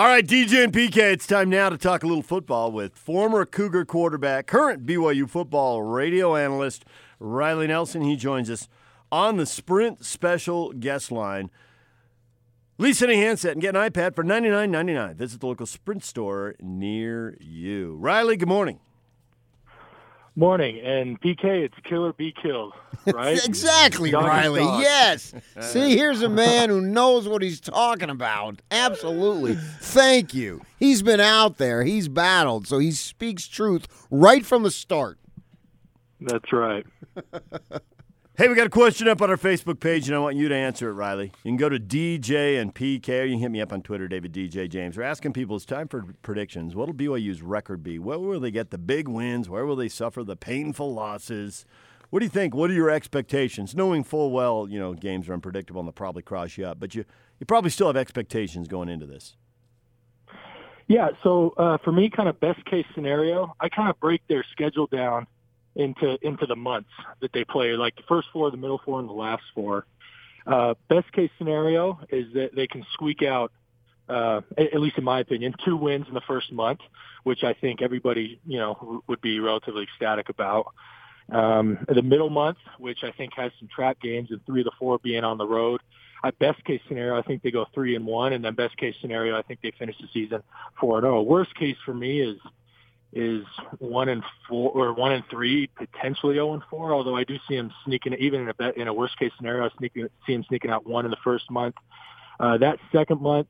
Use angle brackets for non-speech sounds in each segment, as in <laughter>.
All right, DJ and PK, it's time now to talk a little football with former Cougar quarterback, current BYU football radio analyst Riley Nelson. He joins us on the Sprint special guest line. Lease any handset and get an iPad for $99.99. Visit the local Sprint store near you. Riley, good morning. Morning. And PK, it's killer be killed, right? <laughs> exactly, Riley. Yes. <laughs> See, here's a man who knows what he's talking about. Absolutely. Thank you. He's been out there, he's battled, so he speaks truth right from the start. That's right. <laughs> Hey, we got a question up on our Facebook page, and I want you to answer it, Riley. You can go to DJ and PK, or you can hit me up on Twitter, David DJ James. We're asking people, it's time for predictions. What will BYU's record be? Where will they get the big wins? Where will they suffer the painful losses? What do you think? What are your expectations? Knowing full well, you know, games are unpredictable and they'll probably cross you up, but you, you probably still have expectations going into this. Yeah. So uh, for me, kind of best case scenario, I kind of break their schedule down into into the months that they play, like the first four, the middle four, and the last four. Uh, best case scenario is that they can squeak out, uh, at least in my opinion, two wins in the first month, which I think everybody you know would be relatively ecstatic about. Um, the middle month, which I think has some trap games, and three of the four being on the road. At best case scenario, I think they go three and one, and then best case scenario, I think they finish the season four and zero. Worst case for me is is one and four or one and three, potentially zero and four. Although I do see him sneaking, even in a bet, in a worst case scenario, sneaking see him sneaking out one in the first month. Uh, that second month,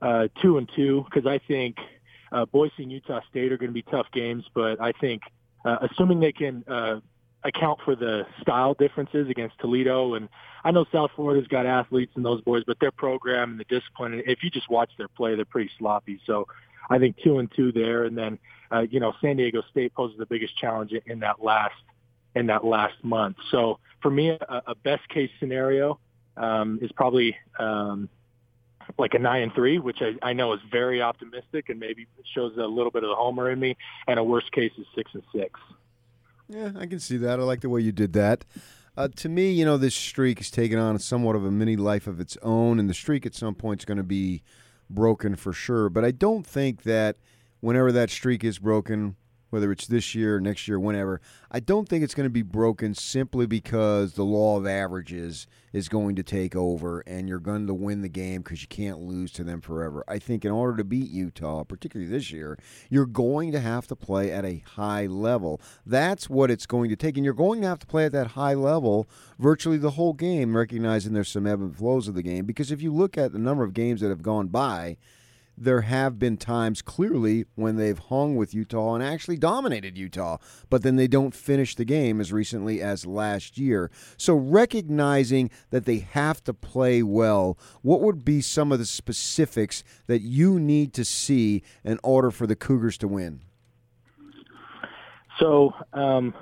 uh, two and two, because I think uh, Boise and Utah State are going to be tough games. But I think, uh, assuming they can uh, account for the style differences against Toledo, and I know South Florida's got athletes and those boys, but their program and the discipline, if you just watch their play, they're pretty sloppy. So I think two and two there, and then uh, you know San Diego State poses the biggest challenge in that last in that last month. So for me, a, a best case scenario um, is probably um, like a nine and three, which I, I know is very optimistic and maybe shows a little bit of the homer in me. And a worst case is six and six. Yeah, I can see that. I like the way you did that. Uh, to me, you know, this streak is taking on somewhat of a mini life of its own, and the streak at some point is going to be broken for sure. But I don't think that whenever that streak is broken, whether it's this year, next year, whenever, I don't think it's going to be broken simply because the law of averages is going to take over and you're going to win the game because you can't lose to them forever. I think in order to beat Utah, particularly this year, you're going to have to play at a high level. That's what it's going to take. And you're going to have to play at that high level virtually the whole game, recognizing there's some ebb and flows of the game. Because if you look at the number of games that have gone by, there have been times clearly when they've hung with Utah and actually dominated Utah, but then they don't finish the game as recently as last year. So, recognizing that they have to play well, what would be some of the specifics that you need to see in order for the Cougars to win? So um,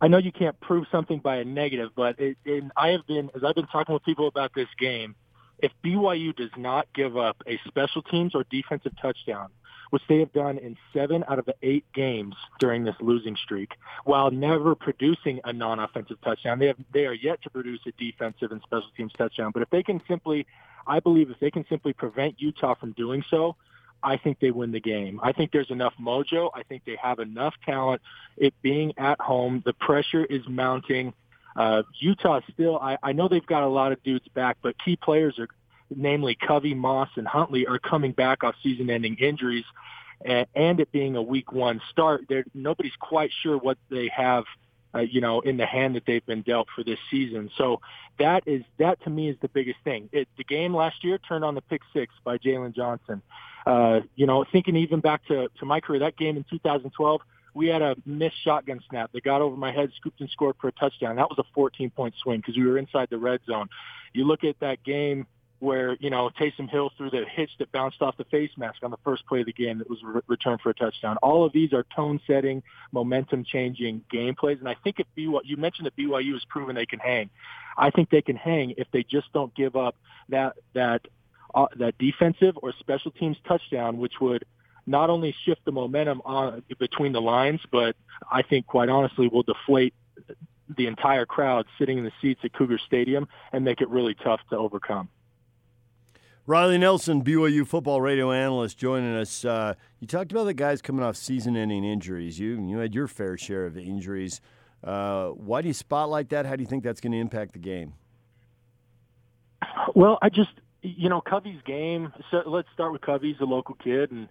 I know you can't prove something by a negative, but it, I have been as I've been talking with people about this game. If BYU does not give up a special teams or defensive touchdown, which they have done in seven out of the eight games during this losing streak, while never producing a non-offensive touchdown, they have they are yet to produce a defensive and special teams touchdown. But if they can simply, I believe, if they can simply prevent Utah from doing so, I think they win the game. I think there's enough mojo. I think they have enough talent. It being at home, the pressure is mounting. Uh, Utah still, I, I know they've got a lot of dudes back, but key players are, namely Covey, Moss, and Huntley, are coming back off season-ending injuries. And, and it being a week one start, there nobody's quite sure what they have, uh, you know, in the hand that they've been dealt for this season. So that is that to me is the biggest thing. It, the game last year turned on the pick six by Jaylon Johnson. Uh, you know, thinking even back to, to my career, that game in 2012, we had a missed shotgun snap that got over my head, scooped and scored for a touchdown. That was a 14 point swing because we were inside the red zone. You look at that game where, you know, Taysom Hill threw the hitch that bounced off the face mask on the first play of the game that was re- returned for a touchdown. All of these are tone setting, momentum changing game plays. And I think if BYU, you mentioned that BYU has proven they can hang. I think they can hang if they just don't give up that, that, uh, that defensive or special teams touchdown, which would not only shift the momentum on between the lines, but I think quite honestly will deflate the entire crowd sitting in the seats at Cougar Stadium and make it really tough to overcome. Riley Nelson, BYU football radio analyst, joining us. Uh, you talked about the guys coming off season-ending injuries. You you had your fair share of injuries. Uh, why do you spotlight that? How do you think that's going to impact the game? Well, I just you know Covey's game. So let's start with Covey. He's a local kid, and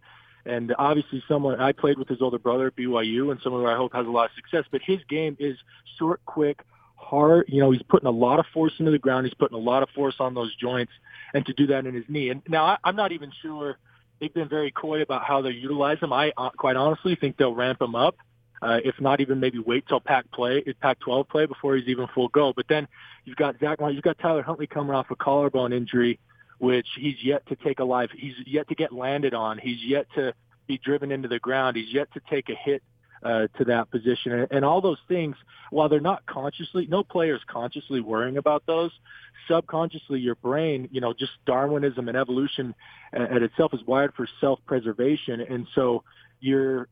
and obviously someone I played with his older brother at BYU, and someone who I hope has a lot of success. But his game is short, quick, hard. You know, he's putting a lot of force into the ground. He's putting a lot of force on those joints, and to do that in his knee. And now I, I'm not even sure they've been very coy about how they utilize him. I uh, quite honestly think they'll ramp him up. Uh, if not even maybe wait till Pac play, Pac-12 play before he's even full go. But then you've got Zach, you've got Tyler Huntley coming off a collarbone injury, which he's yet to take a life. He's yet to get landed on. He's yet to be driven into the ground. He's yet to take a hit uh, to that position. And, and all those things, while they're not consciously, no player is consciously worrying about those. Subconsciously, your brain, you know, just Darwinism and evolution at, at itself is wired for self-preservation, and so you're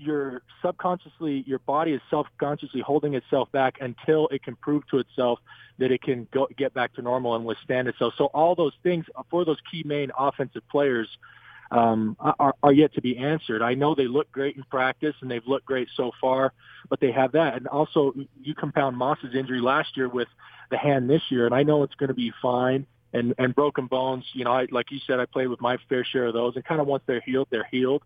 you're subconsciously, your body is self-consciously holding itself back until it can prove to itself that it can go, get back to normal and withstand itself. So all those things for those key main offensive players um, are, are yet to be answered. I know they look great in practice and they've looked great so far, but they have that. And also, you compound Moss's injury last year with the hand this year, and I know it's going to be fine. And and broken bones, you know, I, like you said, I played with my fair share of those. And kind of once they're healed, they're healed.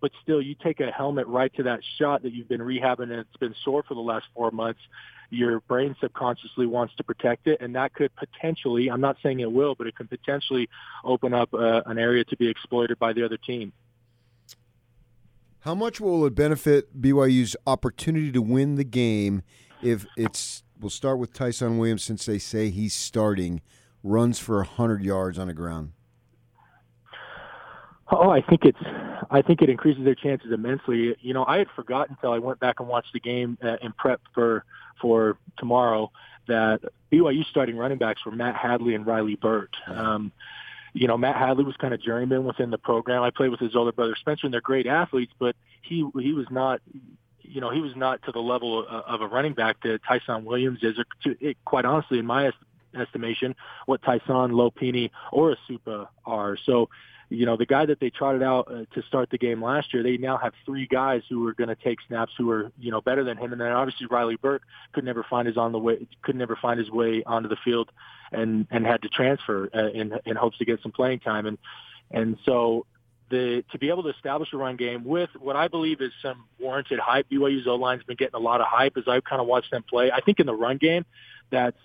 But still, you take a helmet right to that shot that you've been rehabbing and it's been sore for the last four months your brain subconsciously wants to protect it, and that could potentially, I'm not saying it will, but it could potentially open up uh, an area to be exploited by the other team. How much will it benefit BYU's opportunity to win the game if it's, we'll start with Ty'Son Williams since they say he's starting, runs for 100 yards on the ground? Oh, I think it's. I think it increases their chances immensely. You know, I had forgotten until I went back and watched the game uh, in prep for for tomorrow that BYU starting running backs were Matt Hadley and Riley Burt. Um, you know, Matt Hadley was kind of journeyman within the program. I played with his older brother Spencer, and they're great athletes, but he he was not. You know, he was not to the level of a running back that Ty'Son Williams is. Or to, it, quite honestly, in my estimation, what Ty'Son, Lopini, or Esukpa are. So you know, the guy that they trotted out uh, to start the game last year, they now have three guys who are going to take snaps who are, you know, better than him. And then obviously Riley Burt could never find his on the way, could never find his way onto the field and, and had to transfer uh, in, in hopes to get some playing time. And, and so the, to be able to establish a run game with what I believe is some warranted hype. BYU's O-line's been getting a lot of hype as I've kind of watched them play. I think in the run game, that's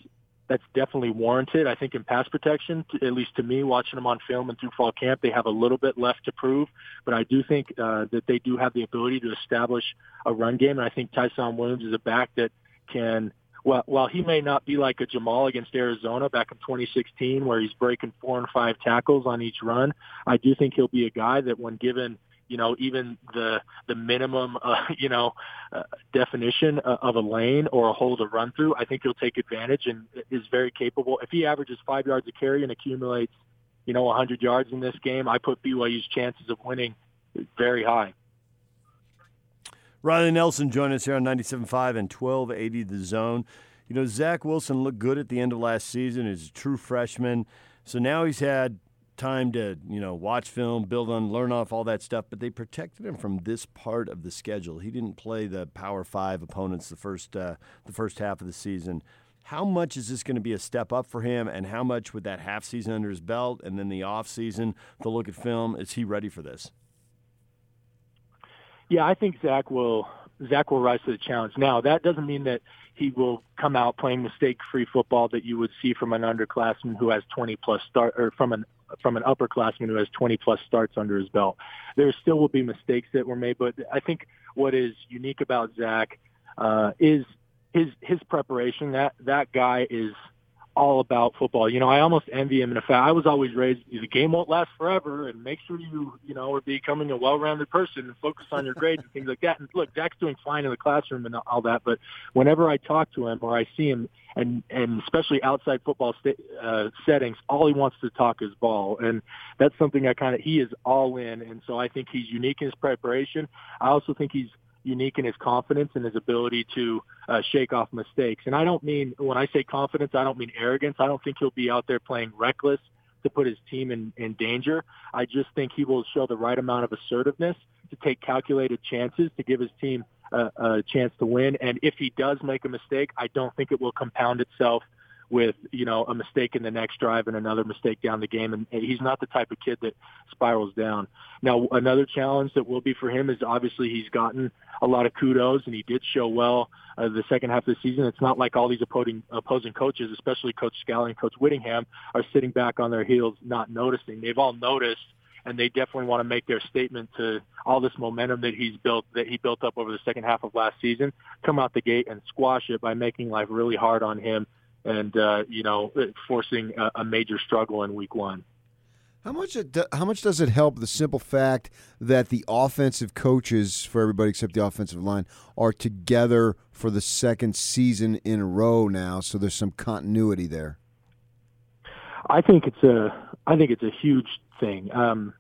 that's definitely warranted. I think in pass protection, at least to me, watching them on film and through fall camp, they have a little bit left to prove. But I do think uh, that they do have the ability to establish a run game, and I think Ty'Son Williams is a back that can. Well, while he may not be like a Jamaal against Arizona back in 2016, where he's breaking four and five tackles on each run, I do think he'll be a guy that, when given you know, even the the minimum, uh, <laughs> you know, uh, definition of a lane or a hole to run through, I think he'll take advantage and is very capable. If he averages five yards a carry and accumulates, you know, 100 yards in this game, I put BYU's chances of winning very high. Riley Nelson joined us here on 97.5 and 1280 The Zone. You know, Zach Wilson looked good at the end of last season. He's a true freshman. So now he's had time to you know watch film, build on, learn off all that stuff. But they protected him from this part of the schedule. He didn't play the Power Five opponents the first uh, the first half of the season. How much is this going to be a step up for him, and how much with that half season under his belt, and then the off season, the look at film, is he ready for this? Yeah, I think Zach will Zach will rise to the challenge. Now, that doesn't mean that he will come out playing mistake-free football that you would see from an underclassman who has 20 plus start, or from an from an upperclassman who has 20 plus starts under his belt. There still will be mistakes that were made, but I think what is unique about Zach uh, is his his preparation. That that guy is all about football. You know, I almost envy him. In fact, I was always raised, the game won't last forever and make sure you, you know, are becoming a well-rounded person and focus on your grades and things like that. And look, Zach's doing fine in the classroom and all that, but whenever I talk to him or I see him and, and especially outside football sta- uh, settings, all he wants to talk is ball. And that's something I kind of, he is all in. And so I think he's unique in his preparation. I also think he's unique in his confidence and his ability to uh, shake off mistakes. And I don't mean when I say confidence, I don't mean arrogance. I don't think he'll be out there playing reckless to put his team in, in danger. I just think he will show the right amount of assertiveness to take calculated chances to give his team a, a chance to win. And if he does make a mistake, I don't think it will compound itself with you know a mistake in the next drive and another mistake down the game. And he's not the type of kid that spirals down. Now another challenge that will be for him is obviously he's gotten a lot of kudos and he did show well uh, the second half of the season. It's not like all these opposing opposing coaches especially coach Scalley and coach Whittingham are sitting back on their heels not noticing. They've all noticed and they definitely want to make their statement to all this momentum that he's built that he built up over the second half of last season come out the gate and squash it by making life really hard on him and uh, you know forcing a, a, major struggle in week one. How much it, how much does it help the simple fact that the offensive coaches for everybody except the offensive line are together for the second season in a row now, so there's some continuity there. I think it's a I think it's a huge thing. Um,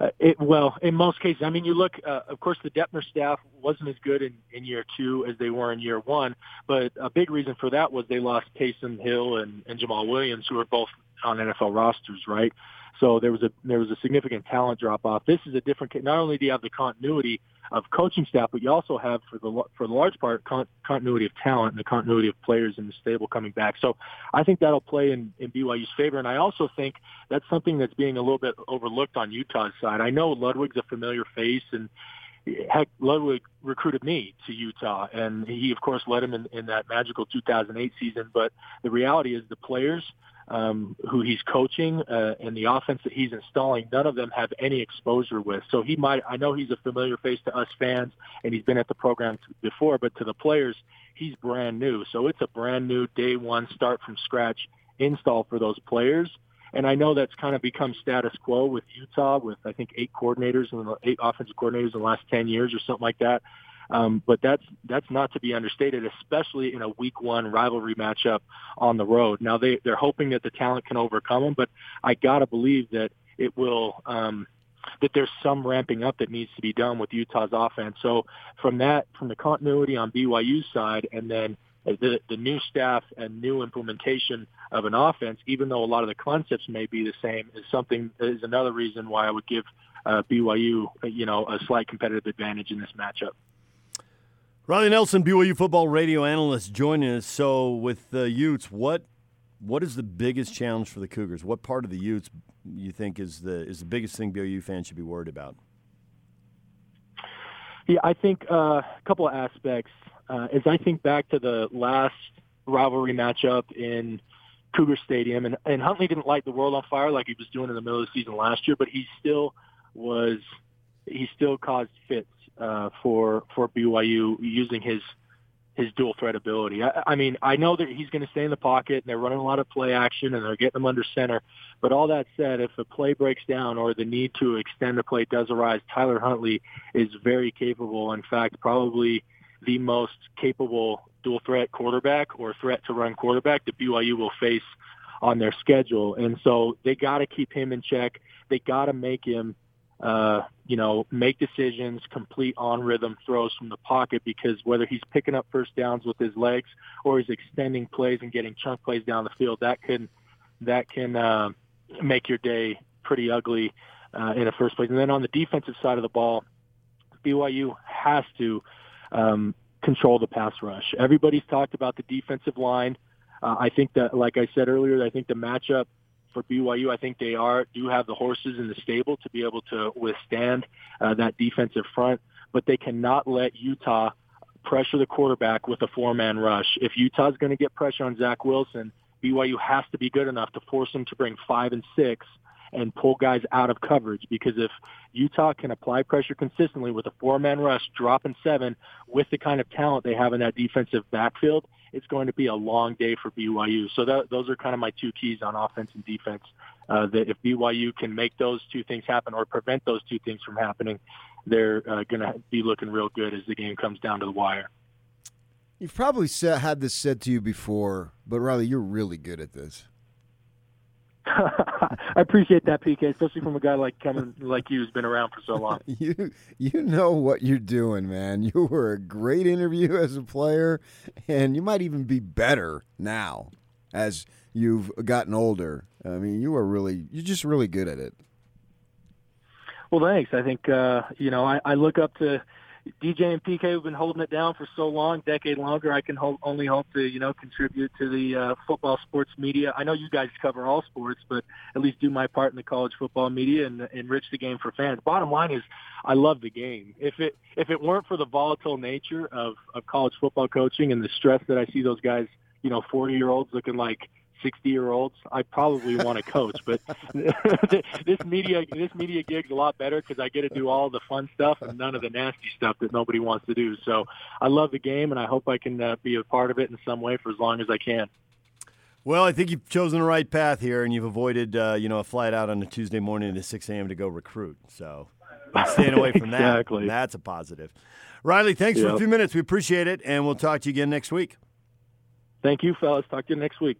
uh, it, well, in most cases, I mean, you look. Uh, of course, the Detmer staff wasn't as good in, in year two as they were in year one, but a big reason for that was they lost Taysom Hill and, and Jamaal Williams, who are both on NFL rosters, right? So there was a there was a significant talent drop off. This is a different. Not only do you have the continuity of coaching staff, but you also have for the for the large part con- continuity of talent and the continuity of players in the stable coming back. So I think that'll play in, in BYU's favor, and I also think that's something that's being a little bit overlooked on Utah's side. I know Ludwig's a familiar face, and heck, Ludwig recruited me to Utah, and he of course led him in, in that magical 2008 season. But the reality is the players um, who he's coaching uh, and the offense that he's installing, none of them have any exposure with. So he might, I know he's a familiar face to us fans and he's been at the program before, but to the players, he's brand new. So it's a brand new day one start from scratch install for those players. And I know that's kind of become status quo with Utah with, I think, eight coordinators and eight offensive coordinators in the last 10 years or something like that. Um, but that's that's not to be understated, especially in a week one rivalry matchup on the road. Now they they're hoping that the talent can overcome them, but I gotta believe that it will. Um, that there's some ramping up that needs to be done with Utah's offense. So from that, from the continuity on BYU's side, and then the, the new staff and new implementation of an offense, even though a lot of the concepts may be the same, is something is another reason why I would give uh, BYU, you know, a slight competitive advantage in this matchup. Riley Nelson, BYU football radio analyst, joining us. So, with the Utes, what what is the biggest challenge for the Cougars? What part of the Utes you think is the is the biggest thing BYU fans should be worried about? Yeah, I think uh, a couple of aspects. Uh, as I think back to the last rivalry matchup in Cougar Stadium, and, and Huntley didn't light the world on fire like he was doing in the middle of the season last year, but he still was he still caused fits uh, for for BYU using his his dual threat ability. I, I mean, I know that he's going to stay in the pocket and they're running a lot of play action and they're getting him under center. But all that said, if a play breaks down or the need to extend the play does arise, Tyler Huntley is very capable. In fact, probably the most capable dual threat quarterback or threat to run quarterback that BYU will face on their schedule. And so they got to keep him in check. They got to make him uh, you know, make decisions, complete on rhythm throws from the pocket because whether he's picking up first downs with his legs or he's extending plays and getting chunk plays down the field, that can that can uh, make your day pretty ugly uh, in the first place. And then on the defensive side of the ball, BYU has to um, control the pass rush. Everybody's talked about the defensive line. Uh, I think that, like I said earlier, I think the matchup for BYU. I think they are do have the horses in the stable to be able to withstand uh, that defensive front, but they cannot let Utah pressure the quarterback with a four-man rush. If Utah's going to get pressure on Zach Wilson, BYU has to be good enough to force him to bring five and six and pull guys out of coverage because if Utah can apply pressure consistently with a four-man rush, dropping seven with the kind of talent they have in that defensive backfield, it's going to be a long day for BYU. So that, those are kind of my two keys on offense and defense. Uh, that if BYU can make those two things happen or prevent those two things from happening, they're uh, going to be looking real good as the game comes down to the wire. You've probably said, had this said to you before, but Riley, you're really good at this. <laughs> I appreciate that, PK, especially from a guy like coming like you who's been around for so long. <laughs> you you know what you're doing, man. You were a great interview as a player, and you might even be better now as you've gotten older. I mean, you are really you're just really good at it. Well, thanks. I think uh, you know I, I look up to DJ and PK have been holding it down for so long, decade longer. I can only hope to you know contribute to the uh, football sports media. I know you guys cover all sports, but at least do my part in the college football media and enrich the game for fans. Bottom line is, I love the game. If it if it weren't for the volatile nature of of college football coaching and the stress that I see those guys, you know, forty year olds looking like 60 year olds, I probably want to coach. But <laughs> this media this media gig's a lot better because I get to do all the fun stuff and none of the nasty stuff that nobody wants to do. So I love the game, and I hope I can uh, be a part of it in some way for as long as I can. Well, I think you've chosen the right path here, and you've avoided uh, you know a flight out on a Tuesday morning at 6 a.m. to go recruit. So staying away from <laughs> that. exactly. That's a positive. Riley, thanks yep. for a few minutes. We appreciate it, and we'll talk to you again next week. Thank you, fellas. Talk to you next week.